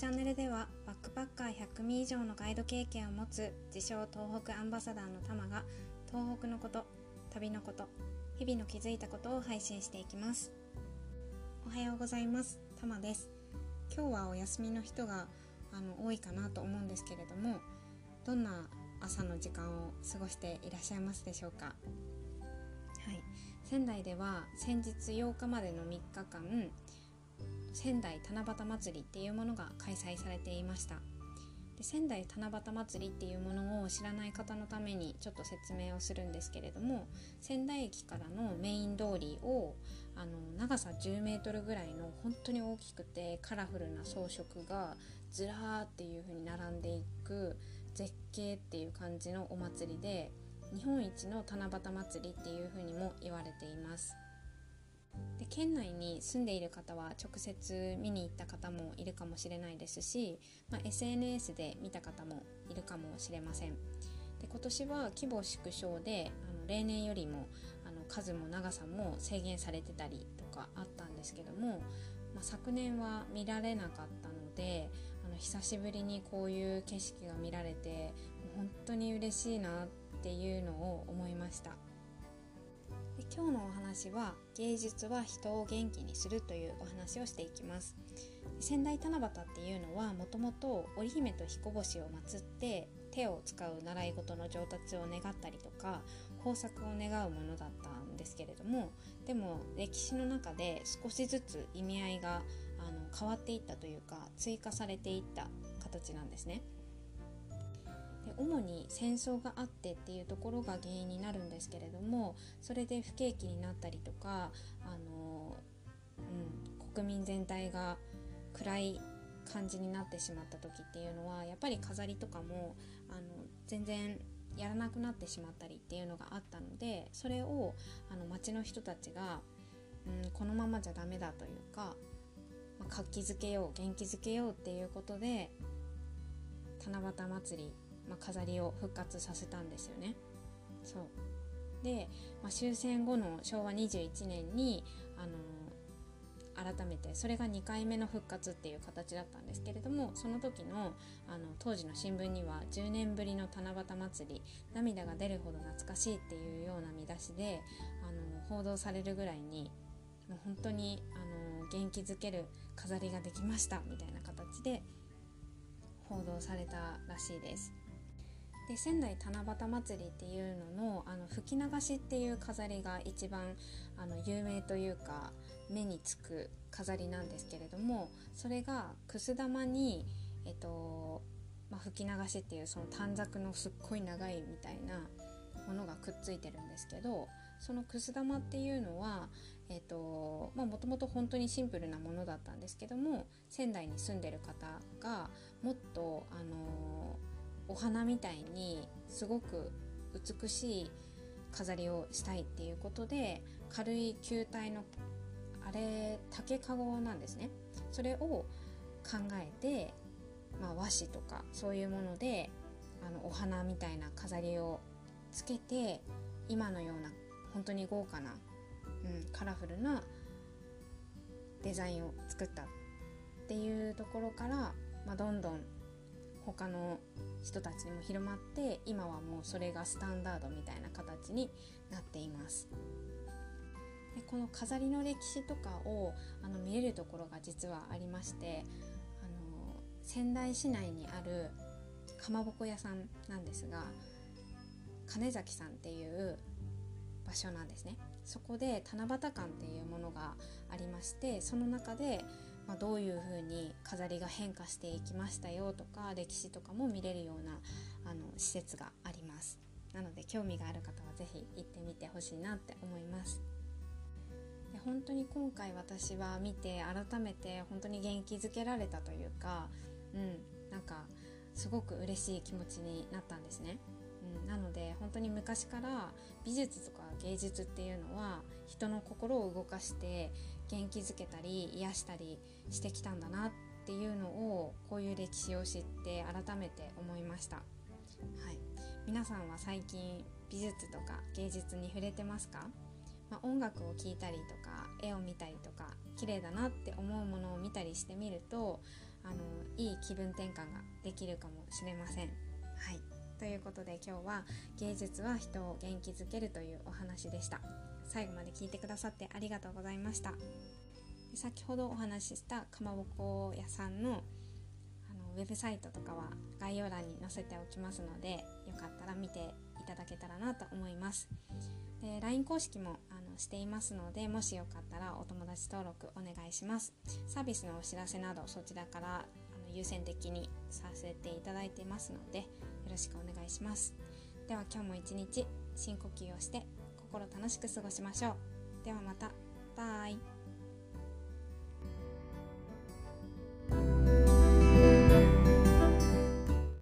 チャンネルではバックパッカー100名以上のガイド経験を持つ自称東北アンバサダーのタマが東北のこと旅のこと日々の気づいたことを配信していきます。おはようございます。タマです。今日はお休みの人があの多いかなと思うんですけれどもどんな朝の時間を過ごしていらっしゃいますでしょうか？はい。仙台では先日8日までの3日間仙台七夕祭りっていうものが開催されていました。で仙台七夕祭りっていうものを知らない方のためにちょっと説明をするんですけれども仙台駅からのメイン通りをあの長さ10メートルぐらいの本当に大きくてカラフルな装飾がずらーっていう風に並んでいく絶景っていう感じのお祭りで日本一の七夕祭りっていう風にも言われています。で県内に住んでいる方は直接見に行った方もいるかもしれないですし、まあ、SNS で見た方もいるかもしれませんで今年は規模縮小であの例年よりもあの数も長さも制限されてたりとかあったんですけども、まあ、昨年は見られなかったのであの久しぶりにこういう景色が見られて本当に嬉しいなっていうのを思いました。今日のお話は芸術は人を元気にするというお話をしていきます仙台七夕っていうのはもともと織姫と彦星を祀って手を使う習い事の上達を願ったりとか豊作を願うものだったんですけれどもでも歴史の中で少しずつ意味合いがあの変わっていったというか追加されていった形なんですね。主に戦争があってっていうところが原因になるんですけれどもそれで不景気になったりとかあの、うん、国民全体が暗い感じになってしまった時っていうのはやっぱり飾りとかもあの全然やらなくなってしまったりっていうのがあったのでそれをあの町の人たちが、うん、このままじゃダメだというか、まあ、活気づけよう元気づけようっていうことで七夕祭りまあ、飾りを復活させたんですよね。そうで、まあ、終戦後の昭和21年にあの改めてそれが2回目の復活っていう形だったんですけれどもその時のあの当時の新聞には10年ぶりの七夕祭り涙が出るほど懐かしいっていうような見出しであの報道されるぐらいにもう本当にあの元気づける飾りができましたみたいな形で報道されたらしいです。で仙台七夕祭りっていうののあの吹き流しっていう飾りが一番あの有名というか目につく飾りなんですけれどもそれがくす玉に、えっとまあ、吹き流しっていうその短冊のすっごい長いみたいなものがくっついてるんですけどそのくす玉っていうのはもともと本当にシンプルなものだったんですけども仙台に住んでる方がもっとあのーお花みたいにすごく美しい飾りをしたいっていうことで軽い球体のあれ竹かごなんですね。それを考えて、まあ、和紙とかそういうものであのお花みたいな飾りをつけて今のような本当に豪華な、うん、カラフルなデザインを作ったっていうところから、まあ、どんどん他の人たちにも広まって今はもうそれがスタンダードみたいな形になっています。でこの飾りの歴史とかをあの見れるところが実はありましてあの仙台市内にあるかまぼこ屋さんなんですが金崎さんっていう場所なんですね。そこで七夕館っていうものがありましてその中でまあ、どういうふうに飾りが変化していきましたよとか歴史とかも見れるようなあの施設があります。なので興味がある方は是非行ってみてほしいなって思います。で本当に今回私は見て改めて本当に元気づけられたというかうんなんかすごく嬉しい気持ちになったんですね、なので本当に昔から美術とか芸術っていうのは人の心を動かして元気づけたり癒したりしてきたんだなっていうのをこういう歴史を知って改めて思いました。はい、皆さんは最近美術とか芸術に触れてますか、まあ、音楽を聴いたりとか絵を見たりとか綺麗だなって思うものを見たりしてみるとあのいい気分転換ができるかもしれません。はいいうことで今日は芸術は人を元気づけるというお話でした。最後まで聞いてくださってありがとうございました。先ほどお話ししたかまぼこ屋さんのあのウェブサイトとかは概要欄に載せておきますのでよかったら見ていただけたらなと思います。で LINE 公式もあのしていますのでもしよかったらお友達登録お願いします。サービスのお知らせなどそちらから優先的にさせていただいてますのでよろしくお願いします。では今日も一日深呼吸をして心楽しく過ごしましょう。ではまた。バイ。